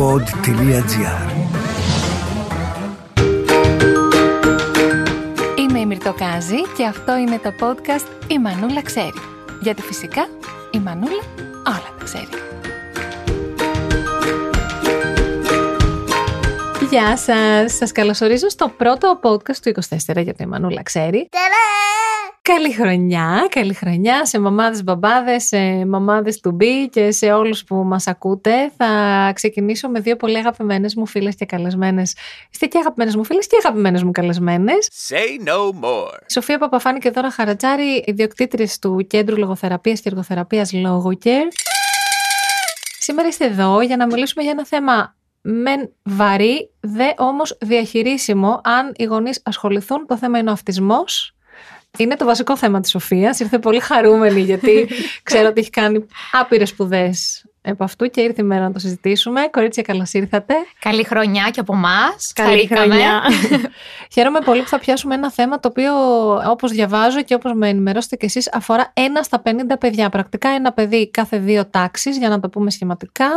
pod.gr Είμαι η Μυρτοκάζη και αυτό είναι το podcast «Η Μανούλα ξέρει». Γιατί φυσικά η Μανούλα όλα τα ξέρει. Γεια σας! Σας καλωσορίζω στο πρώτο podcast του 24 για το «Η Μανούλα ξέρει». Καλή χρονιά, καλή χρονιά σε μαμάδες μπαμπάδες, σε μαμάδες του μπι και σε όλους που μας ακούτε. Θα ξεκινήσω με δύο πολύ αγαπημένες μου φίλες και καλεσμένες. Είστε και αγαπημένες μου φίλες και αγαπημένες μου καλεσμένες. Say no more. Σοφία Παπαφάνη και Δώρα Χαρατζάρη, ιδιοκτήτρες του Κέντρου Λογοθεραπείας και Εργοθεραπείας Logocare. Σήμερα είστε εδώ για να μιλήσουμε για ένα θέμα μεν βαρύ, δε όμως διαχειρίσιμο αν οι γονείς ασχοληθούν. Το θέμα είναι ο αυτισμός. Είναι το βασικό θέμα της Σοφίας. Ήρθε πολύ χαρούμενη γιατί ξέρω ότι έχει κάνει άπειρες σπουδές επ' αυτού και ήρθε η μέρα να το συζητήσουμε. Κορίτσια, καλώς ήρθατε. Καλή χρονιά και από εμά. Καλή χρονιά. Χαίρομαι πολύ που θα πιάσουμε ένα θέμα το οποίο, όπως διαβάζω και όπως με ενημερώσετε κι εσείς, αφορά ένα στα 50 παιδιά. Πρακτικά ένα παιδί κάθε δύο τάξεις, για να το πούμε σχηματικά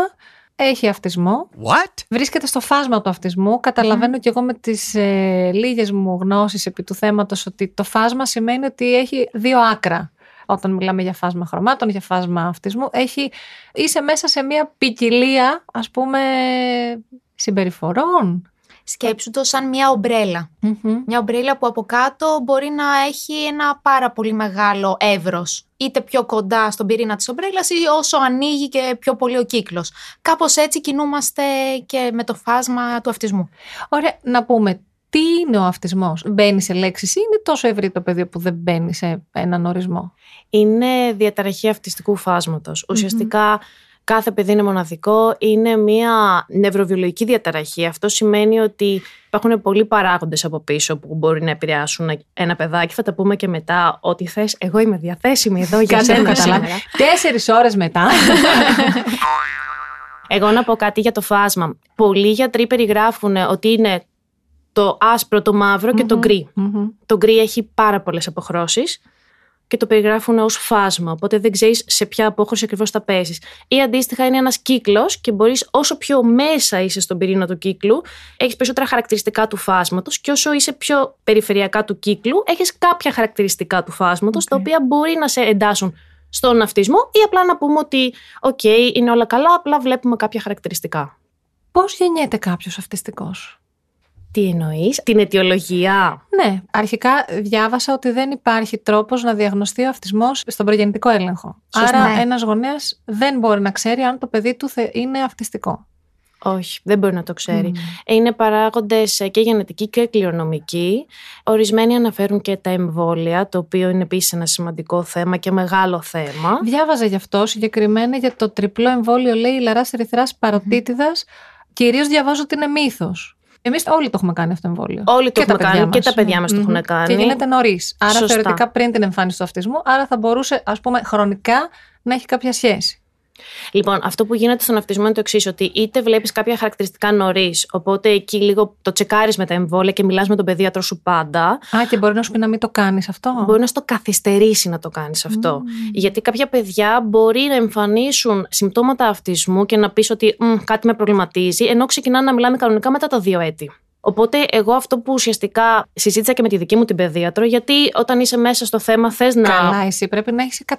έχει αυτισμό. What? Βρίσκεται στο φάσμα του αυτισμού. Καταλαβαίνω κι εγώ με τις ε, λίγες μου γνώσεις επί του θέματος ότι το φάσμα σημαίνει ότι έχει δύο άκρα. Όταν μιλάμε για φάσμα χρωμάτων, για φάσμα αυτισμού, έχει, είσαι μέσα σε μια ποικιλία, ας πούμε, συμπεριφορών. Σκέψου το σαν μια ομπρέλα. Μια ομπρέλα που από κάτω μπορεί να έχει ένα πάρα πολύ μεγάλο εύρος. Είτε πιο κοντά στον πυρήνα της ομπρέλας ή όσο ανοίγει και πιο πολύ ο κύκλος. Κάπως έτσι κινούμαστε και με το φάσμα του αυτισμού. Ωραία, να πούμε τι είναι ο αυτισμός; Μπαίνει σε λέξεις ή είναι τόσο ευρύ το πεδίο που δεν μπαίνει σε έναν ορισμό; Είναι διαταραχή αυτιστικού φάσματος. Ουσιαστικά κάθε παιδί είναι μοναδικό, είναι μια νευροβιολογική διαταραχή. Αυτό σημαίνει ότι υπάρχουν πολλοί παράγοντες από πίσω που μπορεί να επηρεάσουν ένα παιδάκι. Θα τα πούμε και μετά. Ό,τι θες, εγώ είμαι διαθέσιμη εδώ για σένα σήμερα. Τέσσερις ώρες μετά. Εγώ να πω κάτι για το φάσμα. Πολλοί γιατροί περιγράφουν ότι είναι το άσπρο, το μαύρο και το γκρι. Το γκρι έχει πάρα πολλές αποχρώσεις και το περιγράφουν ως φάσμα. Οπότε δεν ξέρεις σε ποια απόχρωση ακριβώς θα πέσεις. Ή αντίστοιχα είναι ένας κύκλος και μπορείς όσο πιο μέσα είσαι στον πυρήνα του κύκλου, έχεις περισσότερα χαρακτηριστικά του φάσματος και όσο είσαι πιο περιφερειακά του κύκλου, έχεις κάποια χαρακτηριστικά του φάσματος, τα οποία μπορεί να σε εντάσσουν στον αυτισμό ή απλά να πούμε ότι, οκ, είναι όλα καλά, απλά βλέπουμε κάποια χαρακτηριστικά. Πώς γεννιέται κάποιος αυτιστικός; Τι εννοείς, την αιτιολογία; Ναι, αρχικά διάβασα ότι δεν υπάρχει τρόπος να διαγνωστεί ο αυτισμός στον προγεννητικό έλεγχο. Σωστά. Άρα Ναι. ένας γονέας δεν μπορεί να ξέρει αν το παιδί του θε- είναι αυτιστικό. Όχι, δεν μπορεί να το ξέρει. Είναι παράγοντες και γενετικοί και κληρονομικοί. Ορισμένοι αναφέρουν και τα εμβόλια, το οποίο είναι επίσης ένα σημαντικό θέμα και μεγάλο θέμα. Διάβαζα γι' αυτό συγκεκριμένα για το τριπλό εμβόλιο, λέει, λαράς ερυθράς παροτίτιδας. Κυρίως διαβάζω ότι είναι μύθος. Εμείς όλοι το έχουμε κάνει αυτό το εμβόλιο. Όλοι το Και τα έχουμε παιδιά κάνει και μας. τα παιδιά μας το Μμμ. έχουν κάνει. Και γίνεται νωρίς. Άρα Σωστά. θεωρητικά πριν την εμφάνιση του αυτισμού, άρα θα μπορούσε, ας πούμε, χρονικά να έχει κάποια σχέση. Λοιπόν, αυτό που γίνεται στον αυτισμό είναι το εξής, ότι είτε βλέπεις κάποια χαρακτηριστικά νωρίς, οπότε εκεί λίγο το τσεκάρεις με τα εμβόλια και μιλάς με τον παιδίατρο σου πάντα. Α, και μπορεί να σου πει να μην το κάνεις αυτό. Μπορεί να στο καθυστερήσει να το κάνεις αυτό. Γιατί κάποια παιδιά μπορεί να εμφανίσουν συμπτώματα αυτισμού και να πεις ότι «Μμ, κάτι με προβληματίζει, ενώ ξεκινάνε να μιλάμε κανονικά μετά τα δύο έτη. Οπότε, εγώ αυτό που ουσιαστικά συζήτησα και με τη δική μου την παιδίατρο, γιατί όταν είσαι μέσα στο θέμα, θες να. Καλά, εσύ πρέπει να έχεις 100.000.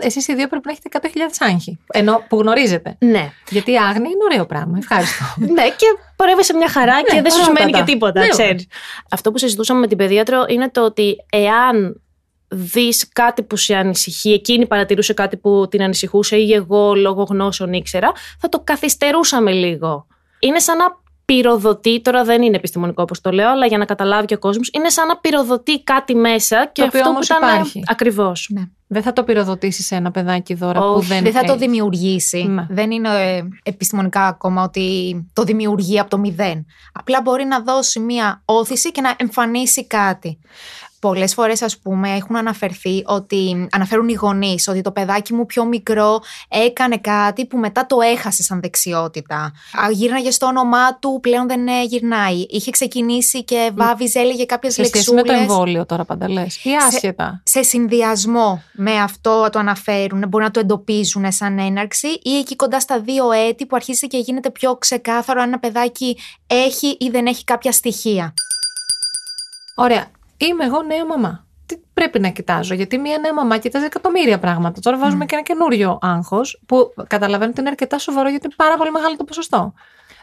Εσείς οι δύο πρέπει να έχετε 100.000 άγχη. Ενώ που γνωρίζετε. Ναι. Γιατί η άγνοια είναι ωραίο πράγμα. Ευχαριστώ. ναι, και πορεύεσαι μια χαρά και δεν σου ωραιότατα. σημαίνει και τίποτα, Ναι, ξέρεις. Αυτό που συζητούσαμε με την παιδίατρο είναι το ότι εάν δεις κάτι που σε ανησυχεί, εκείνη παρατηρούσε κάτι που την ανησυχούσε ή εγώ λόγω γνώσεων ήξερα, θα το καθυστερούσαμε λίγο. Είναι σαν να πυροδοτεί, τώρα δεν είναι επιστημονικό όπως το λέω, αλλά για να καταλάβει και ο κόσμος, είναι σαν να πυροδοτεί κάτι μέσα και Το οποίο αυτό όμως που ήταν. υπάρχει. Ακριβώς. Ναι. δεν θα το πυροδοτήσει σε ένα παιδάκι δώρα που Όχι, δεν. Δεν θα το έχει. δημιουργήσει. Ναι. Δεν είναι ε, επιστημονικά ακόμα ότι το δημιουργεί από το μηδέν. Απλά μπορεί να δώσει μία όθηση και να εμφανίσει κάτι. Πολλές φορές, ας πούμε, έχουν αναφερθεί ότι αναφέρουν οι γονείς ότι το παιδάκι μου πιο μικρό έκανε κάτι που μετά το έχασε σαν δεξιότητα. Γύρναγε στο όνομά του, πλέον δεν ε, γυρνάει. Είχε ξεκινήσει και βάβιζε, έλεγε κάποιες λεξούλε. Σε με το εμβόλιο τώρα παντελέ. Ή άσχετα; Σε, σε συνδυασμό με αυτό το αναφέρουν, μπορεί να το εντοπίζουν σαν έναρξη, ή εκεί κοντά στα δύο έτη που αρχίζει και γίνεται πιο ξεκάθαρο αν ένα παιδάκι έχει ή δεν έχει κάποια στοιχεία. Ωραία. Είμαι εγώ νέα μαμά. Τι πρέπει να κοιτάζω, γιατί μια νέα μαμά κοιτάζει εκατομμύρια πράγματα. Τώρα βάζουμε και ένα καινούριο άγχος, που καταλαβαίνω ότι είναι αρκετά σοβαρό, γιατί είναι πάρα πολύ μεγάλο το ποσοστό.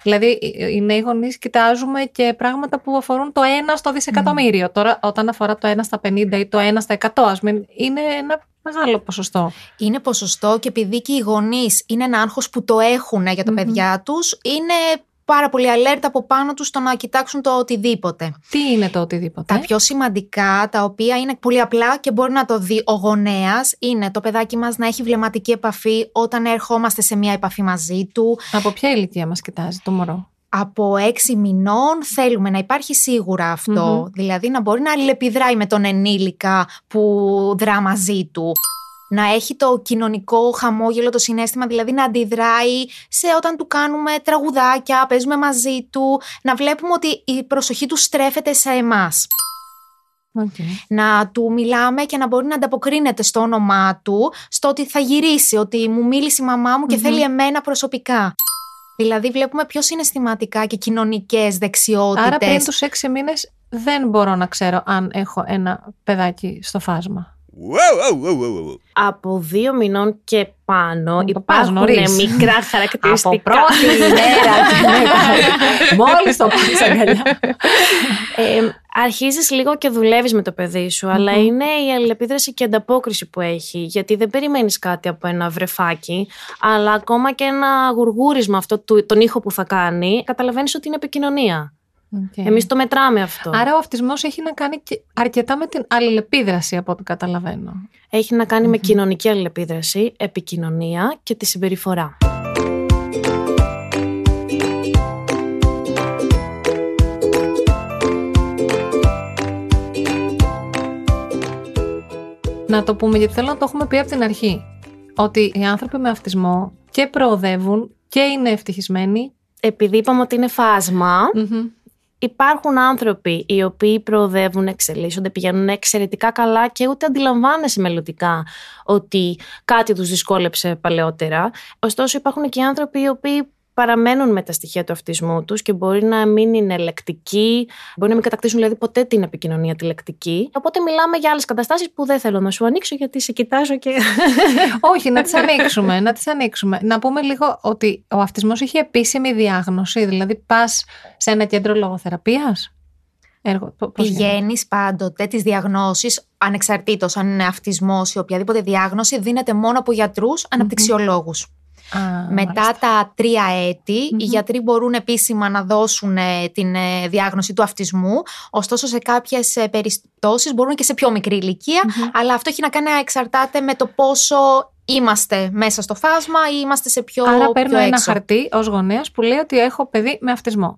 Δηλαδή, οι νέοι γονείς κοιτάζουμε και πράγματα που αφορούν το 1 στο δισεκατομμύριο. Τώρα, όταν αφορά το 1 στα 50 ή το 1 στα 100, ας πούμε, είναι ένα μεγάλο ποσοστό. Είναι ποσοστό και επειδή και οι γονείς είναι ένα άγχος που το έχουν για τα παιδιά τους, είναι πάρα πολύ alert από πάνω τους στο να κοιτάξουν το οτιδήποτε. Τι είναι το οτιδήποτε; Τα πιο σημαντικά, τα οποία είναι πολύ απλά και μπορεί να το δει ο γονέας, είναι το παιδάκι μας να έχει βλεμματική επαφή όταν ερχόμαστε σε μια επαφή μαζί του. Από ποια ηλικία μας κοιτάζει το μωρό; από έξι μηνών θέλουμε να υπάρχει σίγουρα Δηλαδή να μπορεί να αλληλεπιδράει με τον ενήλικα που δρά μαζί του να έχει το κοινωνικό χαμόγελο, το συνέστημα, δηλαδή να αντιδράει σε όταν του κάνουμε τραγουδάκια, παίζουμε μαζί του, να βλέπουμε ότι η προσοχή του στρέφεται σε εμάς. Να του μιλάμε και να μπορεί να ανταποκρίνεται στο όνομά του, στο ότι θα γυρίσει, ότι μου μίλησε η μαμά μου και θέλει εμένα προσωπικά. Δηλαδή βλέπουμε πιο συναισθηματικά και κοινωνικές δεξιότητες. Άρα πριν τους έξι μήνες δεν μπορώ να ξέρω αν έχω ένα παιδάκι στο φάσμα. Από δύο μηνών και πάνω υπάρχουν μικρά χαρακτηριστικά. Από πρώτη μέρα και Μόλις το πάρεις αγκαλιά. ε, αρχίζεις λίγο και δουλεύεις με το παιδί σου, αλλά είναι η αλληλεπίδραση και ανταπόκριση που έχει. Γιατί δεν περιμένεις κάτι από ένα βρεφάκι, αλλά ακόμα και ένα γουργούρισμα αυτό, τον ήχο που θα κάνει, καταλαβαίνεις ότι είναι επικοινωνία. Okay. Εμείς το μετράμε αυτό. Άρα ο αυτισμός έχει να κάνει και αρκετά με την αλληλεπίδραση, από ό,τι καταλαβαίνω. Έχει να κανει με κοινωνική αλληλεπίδραση, επικοινωνία και τη συμπεριφορά. Να το πούμε γιατί θέλω να το έχουμε πει από την αρχή. Ότι οι άνθρωποι με αυτισμό και προοδεύουν και είναι ευτυχισμένοι. Επειδή είπαμε ότι είναι υπάρχουν άνθρωποι οι οποίοι προοδεύουν, εξελίσσονται, πηγαίνουν εξαιρετικά καλά και ούτε αντιλαμβάνεσαι μελλοντικά ότι κάτι τους δυσκόλεψε παλαιότερα. Ωστόσο υπάρχουν και άνθρωποι οι οποίοι παραμένουν με τα στοιχεία του αυτισμού τους και μπορεί να μην είναι λεκτικοί, μπορεί να μην κατακτήσουν δηλαδή ποτέ την επικοινωνία τη λεκτική. Οπότε μιλάμε για άλλες καταστάσεις που δεν θέλω να σου ανοίξω γιατί σε κοιτάζω και... Όχι, να τις ανοίξουμε, να τις ανοίξουμε. Να πούμε λίγο ότι ο αυτισμός έχει επίσημη διάγνωση, δηλαδή πας σε ένα κέντρο λογοθεραπείας; Πηγαίνεις πάντοτε τις διαγνώσεις, ανεξαρτήτως αν είναι αυτισμός ή οποιαδήποτε διάγνωση, δίνεται μόνο από γιατρούς αναπτυξιολόγους. Μετά τα τρία οι γιατροί μπορούν επίσημα να δώσουν ε, την ε, διάγνωση του αυτισμού, ωστόσο σε κάποιες ε, περιπτώσεις μπορούν και σε πιο μικρή αλλά αυτό έχει να κάνει να εξαρτάται με το πόσο είμαστε μέσα στο φάσμα ή είμαστε σε πιο Άρα παίρνω ένα χαρτί ως γονέας που λέει ότι έχω παιδί με αυτισμό.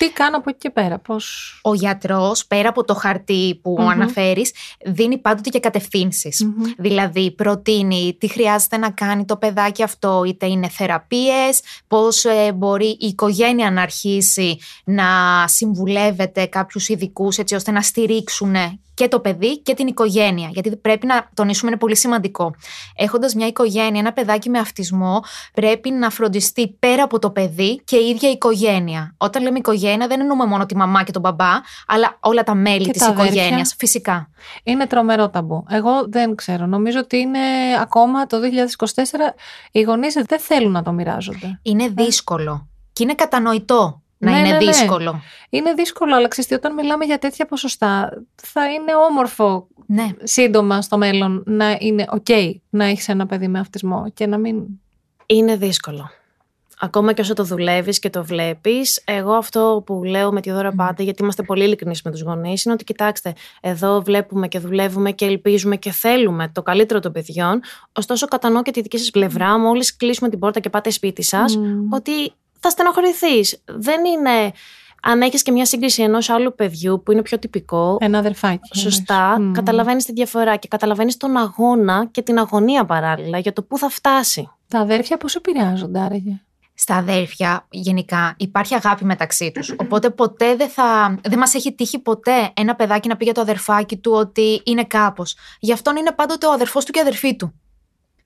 Τι κάνω από εκεί και πέρα, πώς... Ο γιατρός, πέρα από το χαρτί που mm αναφέρεις, δίνει πάντοτε και κατευθυνσεις Δηλαδή, προτείνει τι χρειάζεται να κάνει το παιδάκι αυτό, είτε είναι θεραπείες, πώς ε, μπορεί η οικογένεια να αρχίσει να συμβουλεύεται κάποιους ειδικούς έτσι ώστε να στηρίξουν και το παιδί και την οικογένεια. Γιατί πρέπει να τονίσουμε, είναι πολύ σημαντικό. Έχοντας μια οικογένεια, ένα παιδάκι με αυτισμό, πρέπει να φροντιστεί πέρα από το παιδί και η ίδια η οικογένεια. Όταν λέμε οικογένεια, δεν εννοούμε μόνο τη μαμά και τον μπαμπά, αλλά όλα τα μέλη της οικογένειας. Φυσικά. Είναι τρομερό ταμπού. Εγώ δεν ξέρω. Νομίζω ότι είναι ακόμα το 2024 οι γονείς δεν θέλουν να το μοιράζονται. Είναι δύσκολο. Και είναι κατανοητό να ναι, είναι ναι, ναι. δύσκολο. Είναι δύσκολο, αλλά ξέρετε, όταν μιλάμε για τέτοια ποσοστά, θα είναι όμορφο ναι. σύντομα στο μέλλον να είναι OK να έχεις ένα παιδί με αυτισμό και να μην. Είναι δύσκολο. Ακόμα και όσο το δουλεύεις και το βλέπεις, εγώ αυτό που λέω με τη δώρα πάντα, γιατί είμαστε πολύ ειλικρινείς με τους γονείς, είναι ότι κοιτάξτε, εδώ βλέπουμε και δουλεύουμε και ελπίζουμε και θέλουμε το καλύτερο των παιδιών. Ωστόσο, κατανοώ και τη δική σας πλευρά, μόλις κλείσουμε την πόρτα και πάτε σπίτι σας, ότι θα στενοχωρηθείς. Δεν είναι Αν έχεις και μια σύγκριση ενός άλλου παιδιού που είναι πιο τυπικό. Ένα αδερφάκι. Σωστά. Mm. Καταλαβαίνεις τη διαφορά και καταλαβαίνεις τον αγώνα και την αγωνία παράλληλα για το πού θα φτάσει. Τα αδέρφια πώς επηρεάζονται άραγε; Στα αδέρφια γενικά υπάρχει αγάπη μεταξύ τους. Οπότε ποτέ δεν θα... Δεν μας έχει τύχει ποτέ ένα παιδάκι να πει για το αδερφάκι του ότι είναι κάπως. Γι' αυτόν είναι πάντοτε ο αδερφός του και η αδερφή του.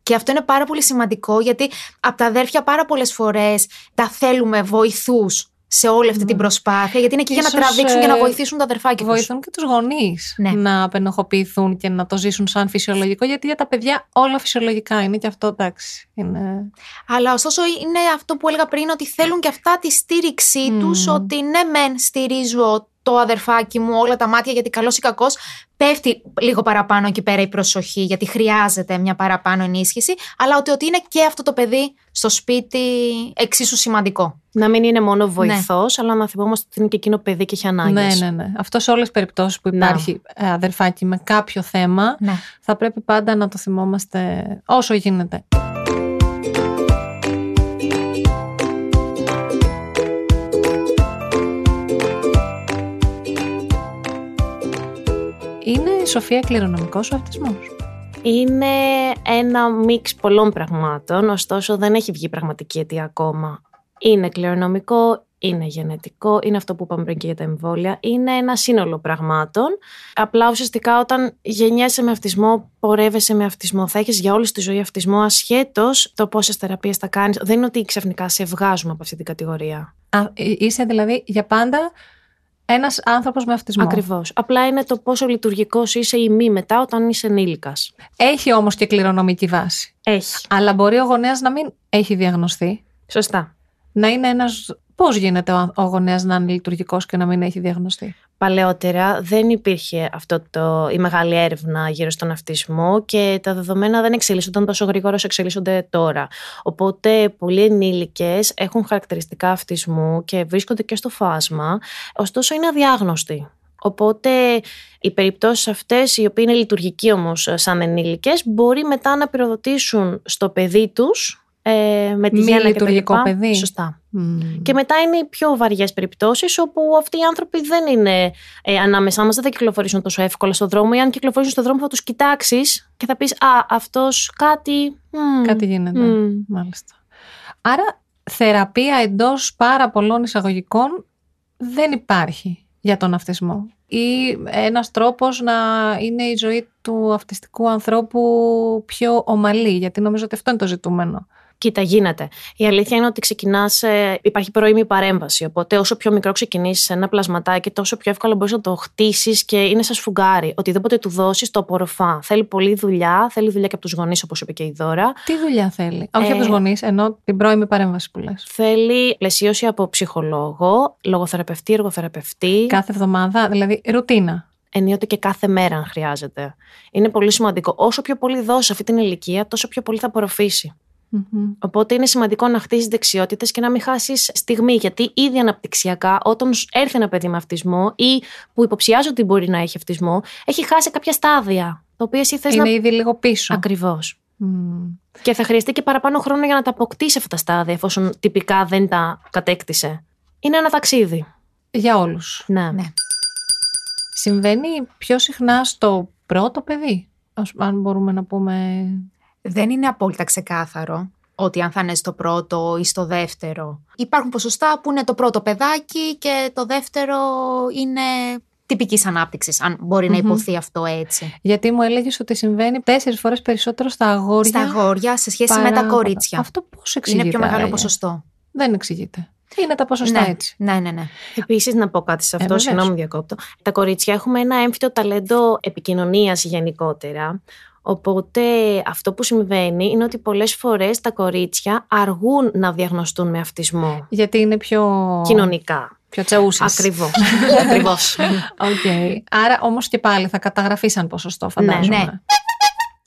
Και αυτό είναι πάρα πολύ σημαντικό γιατί από τα αδέρφια πάρα πολλές φορές τα θέλουμε βοηθούς σε όλη αυτή την προσπάθεια, γιατί είναι εκεί για να τραβήξουν και να ε, βοηθήσουν τα αδερφάκια τους. Βοηθούν και τους γονείς ναι. να απενοχοποιηθούν και να το ζήσουν σαν φυσιολογικό, γιατί για τα παιδιά όλα φυσιολογικά είναι και αυτό εντάξει. Είναι... Αλλά ωστόσο είναι αυτό που έλεγα πριν, ότι θέλουν και αυτά τη στήριξή mm. του, ότι ναι, μεν στηρίζω το αδερφάκι μου, όλα τα μάτια, γιατί καλός ή κακός πέφτει λίγο παραπάνω εκεί πέρα η προσοχή, γιατί χρειάζεται μια παραπάνω ενίσχυση, αλλά ότι, ότι είναι και αυτό το παιδί στο σπίτι εξίσου σημαντικό. Να μην είναι μόνο βοηθός, ναι. αλλά να θυμόμαστε ότι είναι και εκείνο παιδί και έχει ανάγκη. Ναι, ναι, ναι. Αυτό σε όλες τις περιπτώσεις που υπάρχει ναι. αδερφάκι με κάποιο θέμα, ναι. θα πρέπει πάντα να το θυμόμαστε όσο γίνεται. Είναι η Σοφία κληρονομικός ο αυτισμός. Είναι ένα μίξ πολλών πραγμάτων, ωστόσο δεν έχει βγει πραγματική αιτία ακόμα. Είναι κληρονομικό, είναι γενετικό, είναι αυτό που είπαμε πριν και για τα εμβόλια. Είναι ένα σύνολο πραγμάτων. Απλά ουσιαστικά όταν γεννιέσαι με αυτισμό, πορεύεσαι με αυτισμό. Θα έχεις για όλη τη ζωή αυτισμό, ασχέτως το πόσες θεραπείες θα κάνεις. Δεν είναι ότι ξαφνικά σε βγάζουμε από αυτή την κατηγορία. Α, ε, είσαι δηλαδή για πάντα ένας άνθρωπος με αυτισμό. Ακριβώς. Απλά είναι το πόσο λειτουργικός είσαι ή μη μετά όταν είσαι ενήλικας. Έχει όμως και κληρονομική βάση. Έχει. Αλλά μπορεί ο γονέας να μην έχει διαγνωστεί. Σωστά. Να είναι ένας. Πώς γίνεται ο γονέας να είναι λειτουργικός και να μην έχει διαγνωστεί; Παλαιότερα δεν υπήρχε αυτό το, η μεγάλη έρευνα γύρω στον αυτισμό και τα δεδομένα δεν εξελίσσονταν τόσο γρήγορα όσο εξελίσσονται τώρα. Οπότε πολλοί ενήλικες έχουν χαρακτηριστικά αυτισμού και βρίσκονται και στο φάσμα, ωστόσο είναι αδιάγνωστοι. Οπότε οι περιπτώσεις αυτές, οι οποίοι είναι λειτουργικοί όμως σαν ενήλικες, μπορεί μετά να πυροδοτήσουν στο παιδί τους ε, με τη Μη λειτουργικό παιδί. Σωστά. Και μετά είναι οι πιο βαριές περιπτώσεις όπου αυτοί οι άνθρωποι δεν είναι ε, ανάμεσά μας, δεν θα κυκλοφορήσουν τόσο εύκολα στον δρόμο ή αν κυκλοφορήσουν στον δρόμο θα τους κοιτάξεις και θα πεις «Α, αυτός κάτι...» Κάτι γίνεται, μάλιστα. Άρα θεραπεία εντός πάρα πολλών εισαγωγικών δεν υπάρχει για τον αυτισμό ή ένας τρόπος να είναι η ζωή του αυτιστικού ανθρώπου πιο ομαλή, γιατί νομίζω ότι αυτό είναι το ζητούμενο. Κοίτα, γίνεται. Η αλήθεια είναι ότι ξεκινάς, ε, υπάρχει πρώιμη παρέμβαση. Οπότε, όσο πιο μικρό ξεκινήσεις ένα πλασματάκι, τόσο πιο εύκολα μπορείς να το χτίσεις και είναι σαν σφουγγάρι. Οτιδήποτε του δώσεις, το απορροφά. Θέλει πολλή δουλειά, θέλει δουλειά και από τους γονείς, όπως είπε και η Δώρα. Τι δουλειά θέλει, Όχι από τους ε, γονείς, ενώ την πρώιμη παρέμβαση που λες. Θέλει πλαισίωση από ψυχολόγο, λογοθεραπευτή, εργοθεραπευτή. Κάθε εβδομάδα, δηλαδή ρουτίνα ενίοτε και κάθε μέρα αν χρειάζεται. Είναι πολύ σημαντικό. Όσο πιο πολύ δώσεις αυτή την ηλικία, τόσο πιο πολύ θα απορροφήσει. Mm-hmm. Οπότε είναι σημαντικό να χτίσει δεξιότητες και να μην χάσεις στιγμή. Γιατί ήδη αναπτυξιακά, όταν έρθει ένα παιδί με αυτισμό ή που υποψιάζει ότι μπορεί να έχει αυτισμό, έχει χάσει κάποια στάδια. Τα οποία εσύ θες είναι να... ήδη λίγο πίσω. Ακριβώς. Mm. Και θα χρειαστεί και παραπάνω χρόνο για να τα αποκτήσεις αυτά τα στάδια, εφόσον τυπικά δεν τα κατέκτησε. Είναι ένα ταξίδι. Για όλους. Ναι. ναι. Συμβαίνει πιο συχνά στο πρώτο παιδί, αν μπορούμε να πούμε δεν είναι απόλυτα ξεκάθαρο ότι αν θα είναι στο πρώτο ή στο δεύτερο. Υπάρχουν ποσοστά που είναι το πρώτο παιδάκι και το δεύτερο είναι τυπικής ανάπτυξης, αν μπορει να υποθεί αυτό έτσι. Γιατί μου έλεγες ότι συμβαίνει τέσσερις φορές περισσότερο στα αγόρια. Στα αγόρια σε σχέση με τα κορίτσια. Αυτό πώς εξηγείται. Είναι πιο μεγάλο ποσοστό. Δεν εξηγείται. Είναι τα ποσοστά ναι, έτσι. Ναι, ναι, ναι. Επίσης, να πω κάτι σε αυτό, ε, συγγνώμη, διακόπτω. Τα κορίτσια έχουμε ένα έμφυτο ταλέντο επικοινωνίας γενικότερα. Οπότε αυτό που συμβαίνει είναι ότι πολλές φορές τα κορίτσια αργούν να διαγνωστούν με αυτισμό. Γιατί είναι πιο... Κοινωνικά. Πιο τσαούσες. Ακριβώς. Ακριβώς. Okay. Άρα όμως και πάλι θα καταγραφεί σαν ποσοστό φαντάζομαι. Ναι, ναι.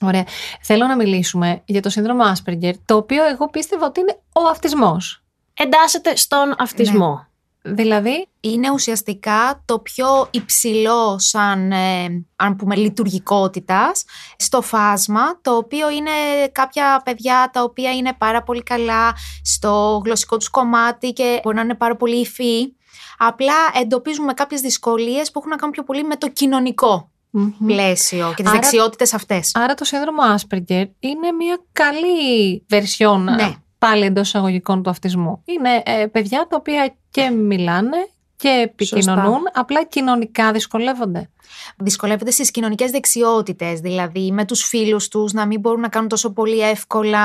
Ωραία. Θέλω να μιλήσουμε για το σύνδρομο Asperger, το οποίο εγώ πίστευα ότι είναι ο αυτισμός. Εντάσσεται στον αυτισμό. Ναι. Δηλαδή. Είναι ουσιαστικά το πιο υψηλό σαν, ε, αν πούμε, λειτουργικότητας στο φάσμα, το οποίο είναι κάποια παιδιά τα οποία είναι πάρα πολύ καλά στο γλωσσικό τους κομμάτι και μπορεί να είναι πάρα πολύ υφή Απλά εντοπίζουμε κάποιες δυσκολίες που έχουν να κάνουν πιο πολύ με το κοινωνικό πλαίσιο και τις δεξιότητες αυτές. Άρα το σύνδρομο Asperger είναι μια καλή βερσιόν Ναι. πάλι εντός εισαγωγικών του αυτισμού. Είναι ε, παιδιά τα οποία και μιλάνε και επικοινωνούν, απλά κοινωνικά δυσκολεύονται. Δυσκολεύονται στις κοινωνικές δεξιότητες, δηλαδή με τους φίλους τους να μην μπορούν να κάνουν τόσο πολύ εύκολα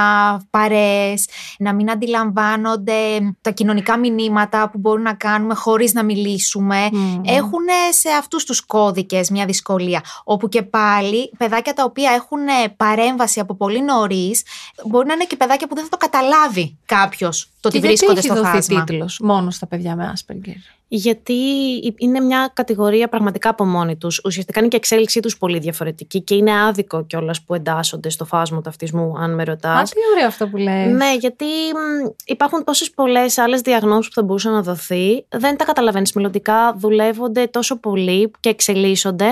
παρέες, να μην αντιλαμβάνονται τα κοινωνικά μηνύματα που μπορούν να κάνουμε χωρίς να μιλήσουμε. Μμμ. Έχουν σε αυτούς τους κώδικες μια δυσκολία. Όπου και πάλι παιδάκια τα οποία έχουν παρέμβαση από πολύ νωρίς, μπορεί να είναι και παιδάκια που δεν θα το καταλάβει κάποιος το ότι Και γιατί βρίσκονται έχει στο δοθεί φάσμα. τίτλος μόνο στα παιδιά με Asperger; Γιατί είναι μια κατηγορία πραγματικά από μόνη τους. Ουσιαστικά είναι και η εξέλιξή τους πολύ διαφορετική και είναι άδικο κιόλας που εντάσσονται στο φάσμα του αυτισμού, αν με ρωτάς. Α, τι ωραίο αυτό που λες. Ναι, γιατί μ, υπάρχουν τόσες πολλές άλλες διαγνώσεις που θα μπορούσαν να δοθεί. Δεν τα καταλαβαίνεις. Μελλοντικά δουλεύονται τόσο πολύ και εξελίσσονται.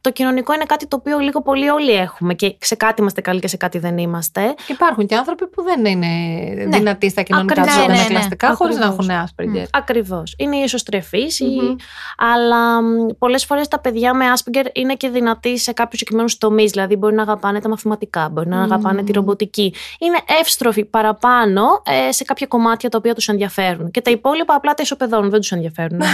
Το κοινωνικό είναι κάτι το οποίο λίγο πολύ όλοι έχουμε και σε κάτι είμαστε καλοί και σε κάτι δεν είμαστε. Υπάρχουν και άνθρωποι που δεν είναι δυνατοί στα κοινωνικά του Ακριβώς. όργανα Ναι, ναι, ναι. κλαστικά, χωρίς να Ακριβώς. έχουν Asperger. Ακριβώς. Είναι ισοστρεφή, Μμμ. αλλά πολλές φορές τα παιδιά με Asperger είναι και δυνατοί σε κάποιους συγκεκριμένους τομείς. Δηλαδή, μπορεί να αγαπάνε τα μαθηματικά, μπορεί να αγαπάνε τη ρομποτική. Είναι εύστροφοι παραπάνω ε, σε κάποια κομμάτια τα οποία τους ενδιαφέρουν. Και τα υπόλοιπα απλά τα ισοπεδώνουν, δεν τους ενδιαφέρουν.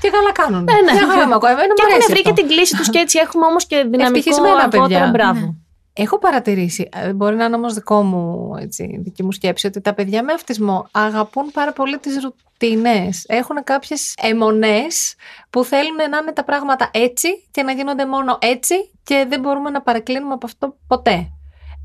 Και καλά κάνουν. Ναι, ναι. Μια χαρά μ' ακούω. Εμένα μου και έχουν αρέσει βρει και αυτό. την κλίση τους και έτσι έχουμε όμως και δυναμικό Ευτυχισμένα αργότερα. παιδιά. Μπράβο. Έχω παρατηρήσει, ε, μπορεί να είναι όμως δικό μου, έτσι, δική μου σκέψη, ότι τα παιδιά με αυτισμό αγαπούν πάρα πολύ τις ρουτίνες. Έχουν κάποιες αιμονές που θέλουν να είναι τα πράγματα έτσι και να γίνονται μόνο έτσι και δεν μπορούμε να παρεκκλίνουμε από αυτό ποτέ.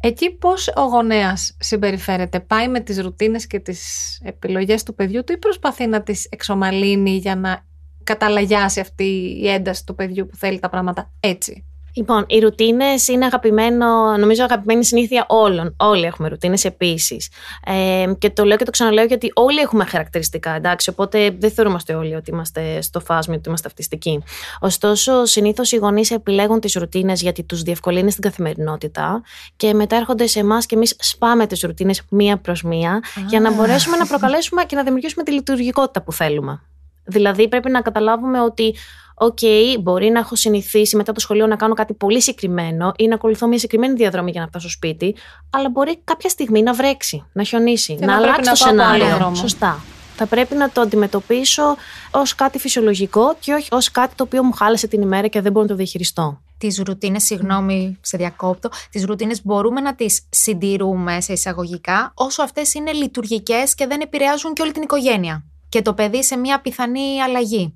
Εκεί πώς ο γονέας συμπεριφέρεται, πάει με τις ρουτίνες και τις επιλογές του παιδιού του ή προσπαθεί να τις εξομαλύνει για να καταλαγιάσει αυτή η ένταση του παιδιού που θέλει τα πράγματα έτσι; Λοιπόν, οι ρουτίνες είναι αγαπημένο, νομίζω αγαπημένη συνήθεια όλων. Όλοι έχουμε ρουτίνες επίσης. Ε, και το λέω και το ξαναλέω γιατί όλοι έχουμε χαρακτηριστικά, εντάξει. Οπότε δεν θεωρούμαστε όλοι ότι είμαστε στο φάσμα, ότι είμαστε αυτιστικοί. Ωστόσο, συνήθως οι γονείς επιλέγουν τις ρουτίνες γιατί τους διευκολύνει στην καθημερινότητα και μετά έρχονται σε εμάς και εμείς σπάμε τις ρουτίνες μία προς μία για να μπορέσουμε να προκαλέσουμε και να δημιουργήσουμε τη λειτουργικότητα που θέλουμε. Δηλαδή, πρέπει να καταλάβουμε ότι ΟΚ, μπορεί να έχω συνηθίσει μετά το σχολείο να κάνω κάτι πολύ συγκεκριμένο ή να ακολουθώ μια συγκεκριμένη διαδρομή για να φτάσω στο σπίτι, αλλά μπορεί κάποια στιγμή να βρέξει, να χιονίσει, Και να, να πρέπει αλλάξει το να πάω από άλλο σενάριο. δρόμο. Σωστά. Θα πρέπει να το αντιμετωπίσω ως κάτι φυσιολογικό και όχι ως κάτι το οποίο μου χάλασε την ημέρα και δεν μπορώ να το διαχειριστώ. τις ρουτίνες, συγγνώμη σε διακόπτω, τις ρουτίνες μπορούμε να τις συντηρούμε σε εισαγωγικά όσο αυτές είναι λειτουργικές και δεν επηρεάζουν και όλη την οικογένεια και το παιδί σε μια πιθανή αλλαγή.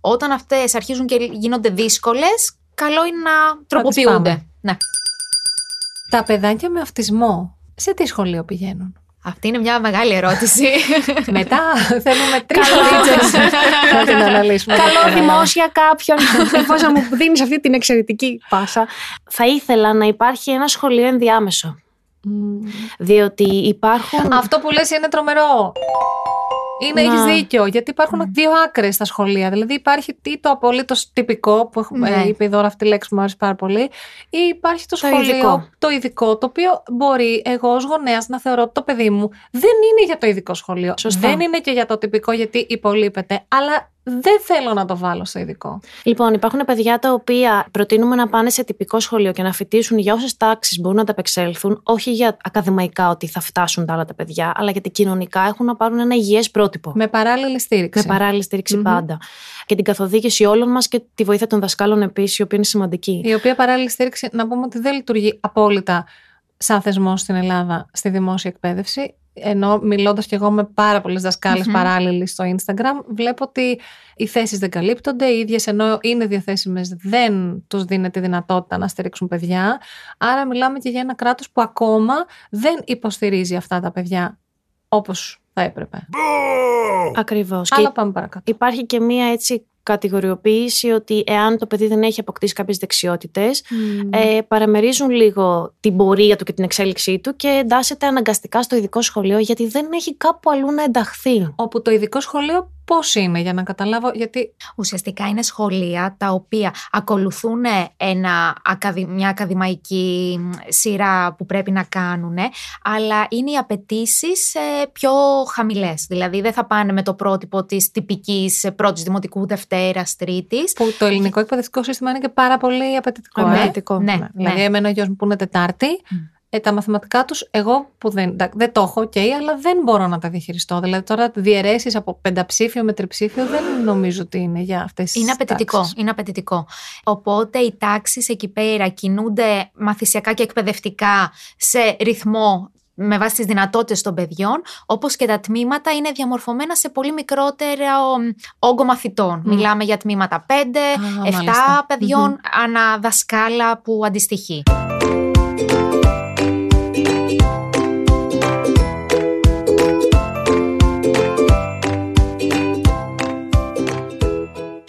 Όταν αυτές αρχίζουν και γίνονται δύσκολες, καλό είναι να τροποποιούνται. πάμε. Ναι. Τα παιδάκια με αυτισμό σε τι σχολείο πηγαίνουν; Αυτή είναι μια μεγάλη ερώτηση. Μετά θέλουμε τρεις Καλό. ώρε να την αναλύσουμε. Καλό δημόσια κάποιον, εφόσον μου δίνεις αυτή την εξαιρετική πάσα. Θα ήθελα να υπάρχει ένα σχολείο ενδιάμεσο. Μμμ. Διότι υπάρχουν. Αυτό που λες είναι τρομερό. Είναι, Να. έχεις δίκιο, γιατί υπάρχουν δύο άκρες στα σχολεία. Δηλαδή υπάρχει τι το απολύτως τυπικό, που έχουμε, Ναι. είπε η Δώρα αυτή η λέξη που μου άρεσε πάρα πολύ, ή υπάρχει το, Το σχολείο, ειδικό. το ειδικό, το οποίο μπορεί εγώ ως γονέας να θεωρώ ότι το παιδί μου δεν είναι για το ειδικό σχολείο. Σωστά. Δεν είναι και για το τυπικό γιατί υπολείπεται, αλλά δεν θέλω να το βάλω στο ειδικό. Λοιπόν, υπάρχουν παιδιά τα οποία προτείνουμε να πάνε σε τυπικό σχολείο και να φοιτήσουν για όσες τάξεις μπορούν να τα απεξέλθουν, όχι για ακαδημαϊκά ότι θα φτάσουν τα άλλα τα παιδιά, αλλά γιατί κοινωνικά έχουν να πάρουν ένα υγιές πρότυπο. Με παράλληλη στήριξη. Με παράλληλη στήριξη Μμμ. πάντα. Και την καθοδήγηση όλων μας και τη βοήθεια των δασκάλων επίσης, η οποία είναι σημαντική. Η οποία παράλληλη στήριξη, να πούμε ότι δεν λειτουργεί απόλυτα σαν θεσμό στην Ελλάδα στη δημόσια εκπαίδευση. Ενώ μιλώντας και εγώ με πάρα πολλές δασκάλες Μμμ. παράλληλοι στο Instagram, βλέπω ότι οι θέσεις δεν καλύπτονται, οι ίδιες ενώ είναι διαθέσιμες, δεν τους δίνεται τη δυνατότητα να στηρίξουν παιδιά. Άρα, μιλάμε και για ένα κράτος που ακόμα δεν υποστηρίζει αυτά τα παιδιά όπως θα έπρεπε. Ακριβώς. Αλλά πάμε παρακάτω. υπάρχει και μία έτσι κατηγοριοποίηση ότι εάν το παιδί δεν έχει αποκτήσει κάποιες δεξιότητες, ε, παραμερίζουν λίγο την πορεία του και την εξέλιξή του και εντάσσεται αναγκαστικά στο ειδικό σχολείο γιατί δεν έχει κάπου αλλού να ενταχθεί. Όπου το ειδικό σχολείο Πώς είναι για να καταλάβω, γιατί. Ουσιαστικά είναι σχολεία τα οποία ακολουθούν ένα, μια ακαδημαϊκή σειρά που πρέπει να κάνουν, αλλά είναι οι απαιτήσει ε, πιο χαμηλές. Δηλαδή δεν θα πάνε με το πρότυπο της τυπικής πρώτης δημοτικού Δευτέρας, Τρίτης. Που το ελληνικό εκπαιδευτικό σύστημα είναι και πάρα πολύ απαιτητικό. Ναι, ε; ναι, ναι, Δηλαδή, εμένα ο γιος μου που είναι Τετάρτη, ε, τα μαθηματικά τους, εγώ που δεν, δεν το έχω, okay, αλλά δεν μπορώ να τα διαχειριστώ. Δηλαδή, τώρα διαιρέσεις από πενταψήφιο με τριψήφιο δεν νομίζω ότι είναι για αυτές τις. Είναι απαιτητικό. Είναι απαιτητικό. Οπότε οι τάξεις εκεί πέρα κινούνται μαθησιακά και εκπαιδευτικά σε ρυθμό με βάση τις δυνατότητες των παιδιών, όπως και τα τμήματα είναι διαμορφωμένα σε πολύ μικρότερο όγκο μαθητών. Μιλάμε για τμήματα 5, 7 παιδιών mm-hmm. ανά δασκάλα που αντιστοιχεί.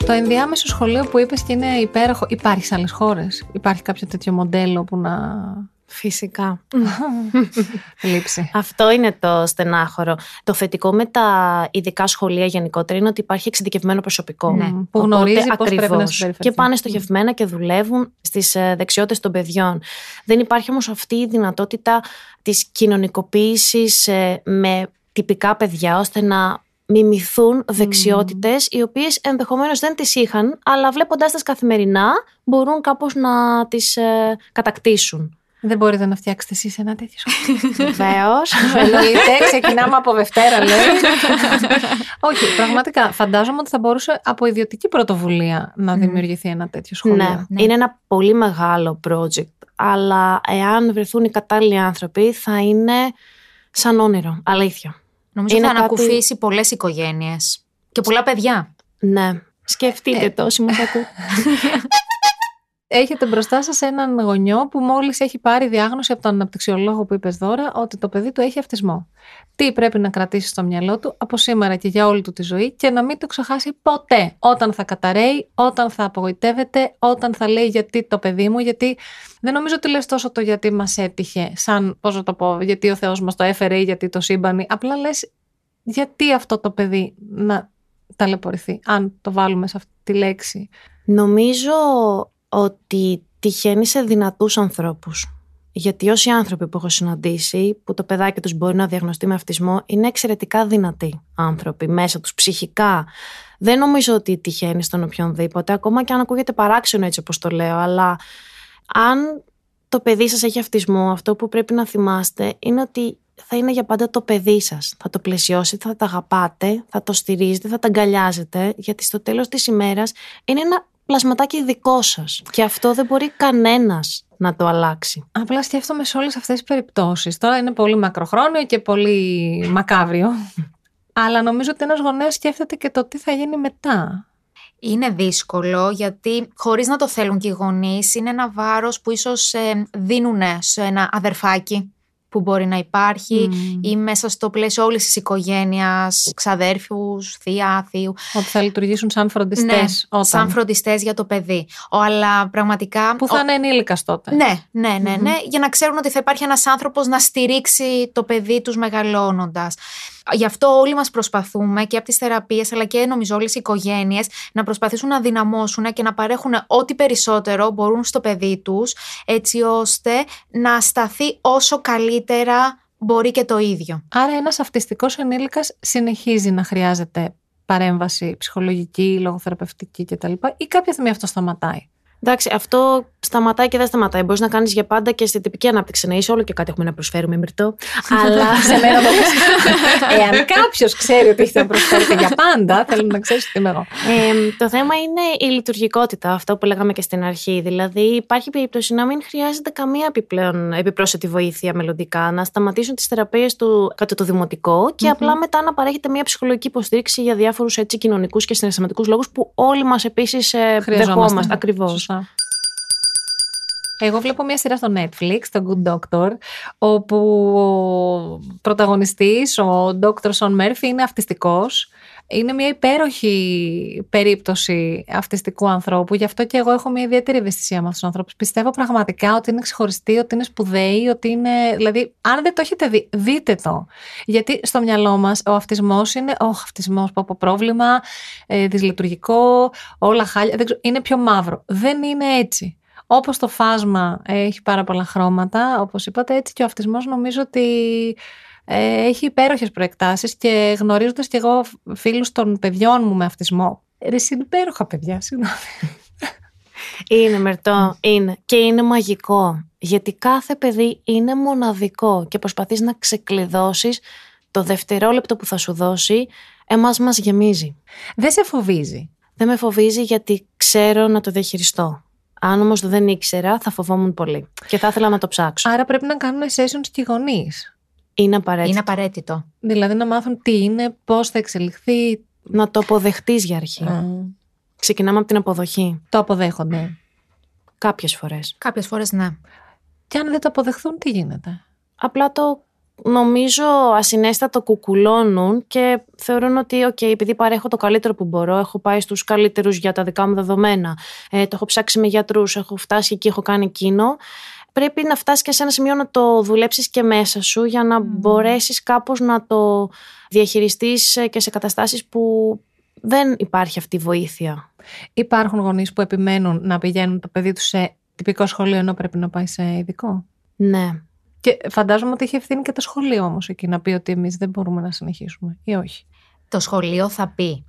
Το ενδιάμεσο σχολείο που είπες και είναι υπέροχο, υπάρχει σε άλλες χώρες, υπάρχει κάποιο τέτοιο μοντέλο που να... Φυσικά. Λείψη. Αυτό είναι το στενάχωρο. Το θετικό με τα ειδικά σχολεία γενικότερα είναι ότι υπάρχει εξειδικευμένο προσωπικό. Ναι, που γνωρίζει πώς πρέπει να Και πάνε στοχευμένα και δουλεύουν στις ε, δεξιότητες των παιδιών. Δεν υπάρχει όμως αυτή η δυνατότητα της κοινωνικοποίησης ε, με τυπικά παιδιά ώστε να μιμηθούν δεξιότητες, οι οποίες ενδεχομένως δεν τις είχαν, αλλά βλέποντάς τις καθημερινά μπορούν κάπως να τις ε, κατακτήσουν. Δεν μπορείτε να φτιάξετε εσείς ένα τέτοιο σχολείο. Βεβαίως. Εννοείται, ξεκινάμε από Δευτέρα, λέει. Όχι, πραγματικά. Φαντάζομαι ότι θα μπορούσε από ιδιωτική πρωτοβουλία να δημιουργηθεί ένα τέτοιο σχολείο. Ναι, ναι, είναι ένα πολύ μεγάλο project. Αλλά εάν βρεθούν οι κατάλληλοι άνθρωποι, θα είναι σαν όνειρο. Αλήθεια. Νομίζω είναι θα κάτι... ανακουφίσει πολλές οικογένειες και πολλά παιδιά. Ναι. Σκεφτείτε ε. το όσοι μα ακούν. Έχετε μπροστά σας έναν γονιό που μόλις έχει πάρει διάγνωση από τον αναπτυξιολόγο που είπες δώρα ότι το παιδί του έχει αυτισμό. Τι πρέπει να κρατήσει στο μυαλό του από σήμερα και για όλη του τη ζωή και να μην το ξεχάσει ποτέ. Όταν θα καταραίει, όταν θα απογοητεύεται, όταν θα λέει γιατί το παιδί μου, γιατί δεν νομίζω ότι λες τόσο το γιατί μας έτυχε, σαν πώς να το πω, γιατί ο Θεός μας το έφερε ή γιατί το σύμπανε. Απλά λες γιατί αυτό το παιδί να ταλαιπωρηθεί, αν το βάλουμε σε αυτή τη λέξη. Νομίζω ότι τυχαίνει σε δυνατούς ανθρώπους. Γιατί όσοι άνθρωποι που έχω συναντήσει, που το παιδάκι τους μπορεί να διαγνωστεί με αυτισμό, είναι εξαιρετικά δυνατοί άνθρωποι μέσα τους ψυχικά. Δεν νομίζω ότι τυχαίνει στον οποιονδήποτε, ακόμα και αν ακούγεται παράξενο έτσι όπως το λέω, αλλά αν το παιδί σας έχει αυτισμό, αυτό που πρέπει να θυμάστε είναι ότι θα είναι για πάντα το παιδί σας. Θα το πλαισιώσετε, θα το αγαπάτε, θα το στηρίζετε, θα τα αγκαλιάζετε, γιατί στο τέλος της ημέρας είναι ένα πλασματάκι δικό σας. Και αυτό δεν μπορεί κανένας να το αλλάξει. Απλά σκέφτομαι σε όλες αυτές τις περιπτώσεις. Τώρα είναι πολύ μακροχρόνιο και πολύ μακάβριο. Αλλά νομίζω ότι ένας γονέας σκέφτεται και το τι θα γίνει μετά. Είναι δύσκολο γιατί χωρίς να το θέλουν και οι γονείς είναι ένα βάρος που ίσως ε, δίνουν σε ένα αδερφάκι που μπορεί να υπάρχει ή μέσα στο πλαίσιο όλης της οικογένειας, ξαδέρφους, θεία, θείου. Ότι θα λειτουργήσουν σαν φροντιστές. Ναι, όταν; σαν φροντιστές για το παιδί. Αλλά πραγματικά... Που θα είναι ενήλικας τότε. Ναι, ναι, ναι, ναι, για να ξέρουν ότι θα υπάρχει ένας άνθρωπος να στηρίξει το παιδί τους μεγαλώνοντας. Γι' αυτό όλοι μας προσπαθούμε και από τις θεραπείες αλλά και νομίζω όλες οι οικογένειες να προσπαθήσουν να δυναμώσουν και να παρέχουν ό,τι περισσότερο μπορούν στο παιδί τους έτσι ώστε να σταθεί όσο καλύτερα μπορεί και το ίδιο. Άρα ένας αυτιστικός ενήλικας συνεχίζει να χρειάζεται παρέμβαση ψυχολογική, λογοθεραπευτική κτλ. ή κάποια στιγμή αυτό σταματάει; Εντάξει, αυτό σταματάει και δεν σταματάει. Μπορείς να κάνεις για πάντα και στην τυπική ανάπτυξη να είσαι όλο και κάτι έχουμε να προσφέρουμε, Μυρτό. Αλλά σε μένα το Εάν κάποιος ξέρει ότι έχει να προσφέρει για πάντα, θέλω να ξέρεις τι είμαι εγώ. Ε, το θέμα είναι η λειτουργικότητα, αυτό που λέγαμε και στην αρχή. Δηλαδή, υπάρχει περίπτωση να μην χρειάζεται καμία επιπλέον επιπρόσθετη βοήθεια μελλοντικά, να σταματήσουν τις θεραπείες του κατά το δημοτικό και mm-hmm. απλά μετά να παρέχεται μια ψυχολογική υποστήριξη για διάφορους κοινωνικούς και συναισθηματικούς λόγους που όλοι μας επίσης ε, δεχόμαστε. Ακριβώς. Εγώ βλέπω μια σειρά στο Netflix, το Good Doctor, όπου ο πρωταγωνιστής, ο Dr. Son Murphy, είναι αυτιστικός είναι μια υπέροχη περίπτωση αυτιστικού ανθρώπου. Γι' αυτό και εγώ έχω μια ιδιαίτερη ευαισθησία με αυτούς τους ανθρώπους. Πιστεύω πραγματικά ότι είναι ξεχωριστοί, ότι είναι σπουδαίοι, ότι είναι. Δηλαδή, αν δεν το έχετε δει, δείτε το. Γιατί στο μυαλό μας ο αυτισμός είναι. Ο αυτισμός που από πρόβλημα, ε, δυσλειτουργικό, όλα χάλια. Δεν ξέρω, είναι πιο μαύρο. Δεν είναι έτσι. Όπως το φάσμα έχει πάρα πολλά χρώματα, όπως είπατε, έτσι και ο αυτισμός νομίζω ότι ε, έχει υπέροχες προεκτάσεις και γνωρίζοντας κι εγώ φίλους των παιδιών μου με αυτισμό. Ρε, είναι υπέροχα παιδιά, συγγνώμη. Είναι μερτό, είναι. Και είναι μαγικό. Γιατί κάθε παιδί είναι μοναδικό και προσπαθείς να ξεκλειδώσεις το δευτερόλεπτο που θα σου δώσει, εμάς μας γεμίζει. Δεν σε φοβίζει. Δεν με φοβίζει γιατί ξέρω να το διαχειριστώ. Αν όμως δεν ήξερα, θα φοβόμουν πολύ. Και θα ήθελα να το ψάξω. Άρα πρέπει να κάνουν sessions και οι γονείς. Είναι απαραίτητο. Είναι απαραίτητο. Δηλαδή να μάθουν τι είναι, πώς θα εξελιχθεί. Να το αποδεχτείς για αρχή. Ξεκινάμε από την αποδοχή. Το αποδέχονται. Κάποιες φορές. Κάποιες φορές ναι. Και αν δεν το αποδεχθούν, τι γίνεται; Απλά το νομίζω ασυνέστατο κουκουλώνουν και θεωρούν ότι, OK, επειδή παρέχω το καλύτερο που μπορώ, έχω πάει στους καλύτερους για τα δικά μου δεδομένα, ε, το έχω ψάξει με γιατρούς, έχω φτάσει εκεί, έχω κάνει εκείνο πρέπει να φτάσεις και σε ένα σημείο να το δουλέψεις και μέσα σου για να mm. μπορέσεις κάπως να το διαχειριστείς και σε καταστάσεις που δεν υπάρχει αυτή η βοήθεια. Υπάρχουν γονείς που επιμένουν να πηγαίνουν το παιδί τους σε τυπικό σχολείο ενώ πρέπει να πάει σε ειδικό; Ναι. Και φαντάζομαι ότι έχει ευθύνη και το σχολείο όμως εκεί να πει ότι εμείς δεν μπορούμε να συνεχίσουμε ή όχι; Το σχολείο θα πει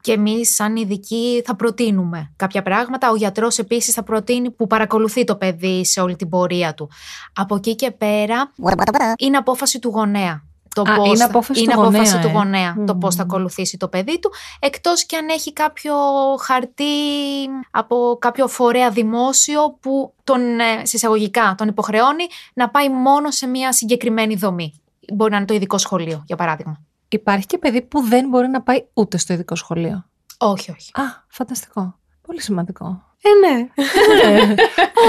και εμείς, σαν ειδικοί, θα προτείνουμε κάποια πράγματα. Ο γιατρός επίσης θα προτείνει που παρακολουθεί το παιδί σε όλη την πορεία του. Από εκεί και πέρα είναι απόφαση του γονέα. Το Α, πώς είναι απόφαση είναι του απόφαση γονέα, του ε. γονέα το πώς θα ακολουθήσει το παιδί του, εκτός και αν έχει κάποιο χαρτί από κάποιο φορέα δημόσιο που τον ε, συσσαγωγικά τον υποχρεώνει να πάει μόνο σε μια συγκεκριμένη δομή. Μπορεί να είναι το ειδικό σχολείο, για παράδειγμα. Υπάρχει και παιδί που δεν μπορεί να πάει ούτε στο ειδικό σχολείο. Όχι, όχι. Α, φανταστικό. Πολύ σημαντικό. Ε, ναι. Ε,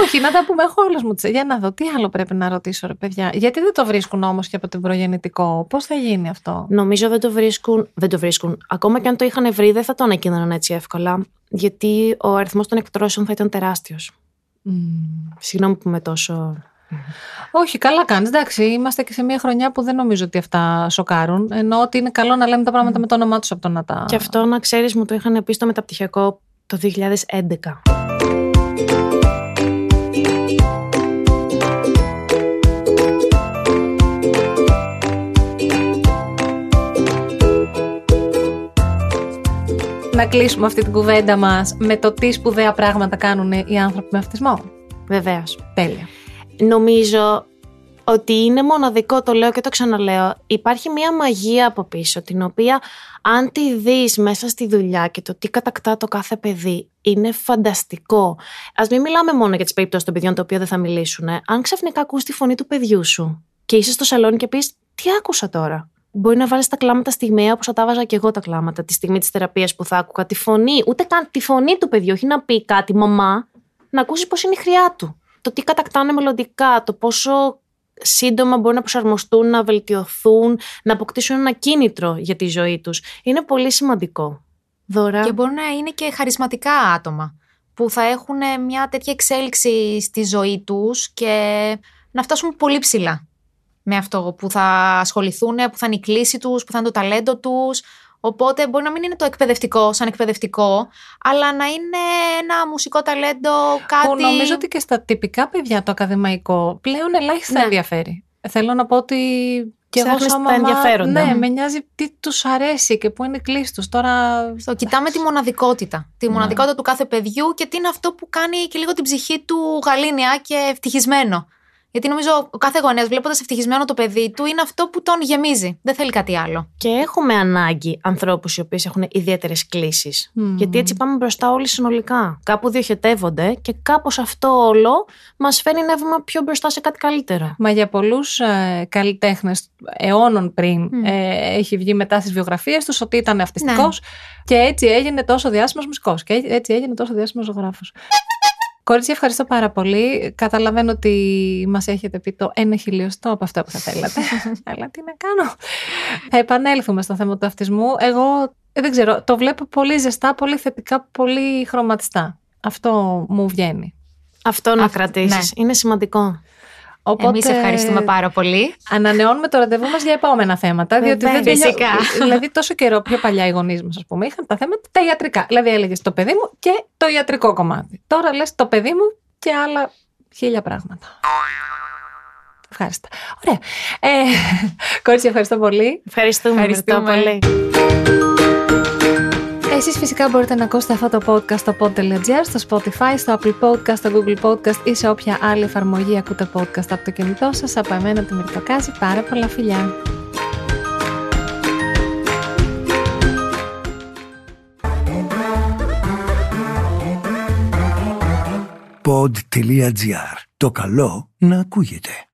όχι, να τα πούμε. Έχω όλε μου τι. Για να δω, τι άλλο πρέπει να ρωτήσω, ρε παιδιά. Γιατί δεν το βρίσκουν όμως και από την προγεννητικό, Πώς θα γίνει αυτό; Νομίζω δεν το βρίσκουν. Δεν το βρίσκουν. Ακόμα και αν το είχαν βρει, δεν θα το ανακοίνωναν έτσι εύκολα. Γιατί ο αριθμός των εκτρώσεων θα ήταν τεράστιος. Mm. Συγγνώμη που είμαι τόσο όχι, καλά κάνεις. Εντάξει, είμαστε και σε μια χρονιά που δεν νομίζω ότι αυτά σοκάρουν. Ενώ ότι είναι καλό να λέμε τα πράγματα με το όνομά τους από το να τα. Και αυτό να ξέρεις, μου το είχαν πει στο μεταπτυχιακό το 2011. Να κλείσουμε αυτή την κουβέντα μας με το τι σπουδαία πράγματα κάνουν οι άνθρωποι με αυτισμό. Βεβαίως. Τέλεια. Νομίζω ότι είναι μοναδικό, το λέω και το ξαναλέω. Υπάρχει μια μαγεία από πίσω, την οποία αν τη δεις μέσα στη δουλειά και το τι κατακτά το κάθε παιδί, είναι φανταστικό. Ας μην μιλάμε μόνο για τις περιπτώσεις των παιδιών, τα οποία δεν θα μιλήσουν. Αν ξαφνικά ακούς τη φωνή του παιδιού σου και είσαι στο σαλόνι και πεις «Τι άκουσα τώρα» Μπορεί να βάλεις τα κλάματα στιγμιαία όπως θα τα βάζα και εγώ τα κλάματα τη στιγμή της θεραπείας που θα άκουγα. Τη φωνή, ούτε καν τη φωνή του παιδιού, όχι να πει κάτι, μαμά, να ακούσεις πώς είναι η χρειά του το τι κατακτάνε μελλοντικά, το πόσο σύντομα μπορούν να προσαρμοστούν, να βελτιωθούν, να αποκτήσουν ένα κίνητρο για τη ζωή τους. Είναι πολύ σημαντικό. Δώρα. Και μπορούν να είναι και χαρισματικά άτομα που θα έχουν μια τέτοια εξέλιξη στη ζωή τους και να φτάσουν πολύ ψηλά με αυτό που θα ασχοληθούν, που θα είναι η κλίση τους, που θα είναι το ταλέντο τους, Οπότε μπορεί να μην είναι το εκπαιδευτικό σαν εκπαιδευτικό, αλλά να είναι ένα μουσικό ταλέντο, κάτι. Που νομίζω ότι και στα τυπικά παιδιά το ακαδημαϊκό πλέον ελάχιστα ναι. ενδιαφέρει. Θέλω να πω ότι και εγώ σαν μαμά, ενδιαφέροντα. Ναι, με νοιάζει τι τους αρέσει και πού είναι η κλίση τους. Τώρα. Στο, κοιτάμε τη μοναδικότητα. Τη ναι. μοναδικότητα του κάθε παιδιού και τι είναι αυτό που κάνει και λίγο την ψυχή του γαλήνια και ευτυχισμένο. Γιατί νομίζω ο κάθε γονέας βλέποντας ευτυχισμένο το παιδί του είναι αυτό που τον γεμίζει. Δεν θέλει κάτι άλλο. Και έχουμε ανάγκη ανθρώπους οι οποίοι έχουν ιδιαίτερες κλήσεις. Γιατί έτσι πάμε μπροστά όλοι συνολικά. Κάπου διοχετεύονται και κάπως αυτό όλο μας φέρνει ένα βήμα πιο μπροστά σε κάτι καλύτερο. Μα για πολλούς ε, καλλιτέχνες αιώνων πριν ε, έχει βγει μετά στις βιογραφίες τους ότι ήταν αυτιστικός ναι. και έτσι έγινε τόσο διάσημος μουσικό. Και έτσι έγινε τόσο διάσημος ζωγράφο. Κορίτσια, ευχαριστώ πάρα πολύ. Καταλαβαίνω ότι μας έχετε πει το ένα χιλιοστό από αυτό που θα θέλατε. Αλλά τι να κάνω. Θα επανέλθουμε στο θέμα του αυτισμού. Εγώ ε, δεν ξέρω, το βλέπω πολύ ζεστά, πολύ θετικά, πολύ χρωματιστά. Αυτό μου βγαίνει. Αυτό να κρατήσεις. Ναι. Είναι σημαντικό. Οπότε, Εμείς ευχαριστούμε πάρα πολύ. Ανανεώνουμε το ραντεβού μας για επόμενα θέματα. Διότι δεν φυσικά. δηλαδή τόσο καιρό πιο παλιά οι γονείς μας, ας πούμε, είχαν τα θέματα τα ιατρικά. Δηλαδή έλεγες το παιδί μου και το ιατρικό κομμάτι. Τώρα λες το παιδί μου και άλλα χίλια πράγματα. Ευχαριστώ. Ωραία. Ε, Κόρτσι, ευχαριστώ πολύ. Ευχαριστούμε, ευχαριστούμε. πολύ. Εσείς φυσικά μπορείτε να ακούσετε αυτό το podcast στο pod.gr, στο Spotify, στο Apple Podcast, στο Google Podcast ή σε όποια άλλη εφαρμογή ακούτε podcast από το κινητό σας. Από εμένα τη Μυρτοκάζη, πάρα πολλά φιλιά. Pod.gr. Το καλό να ακούγεται.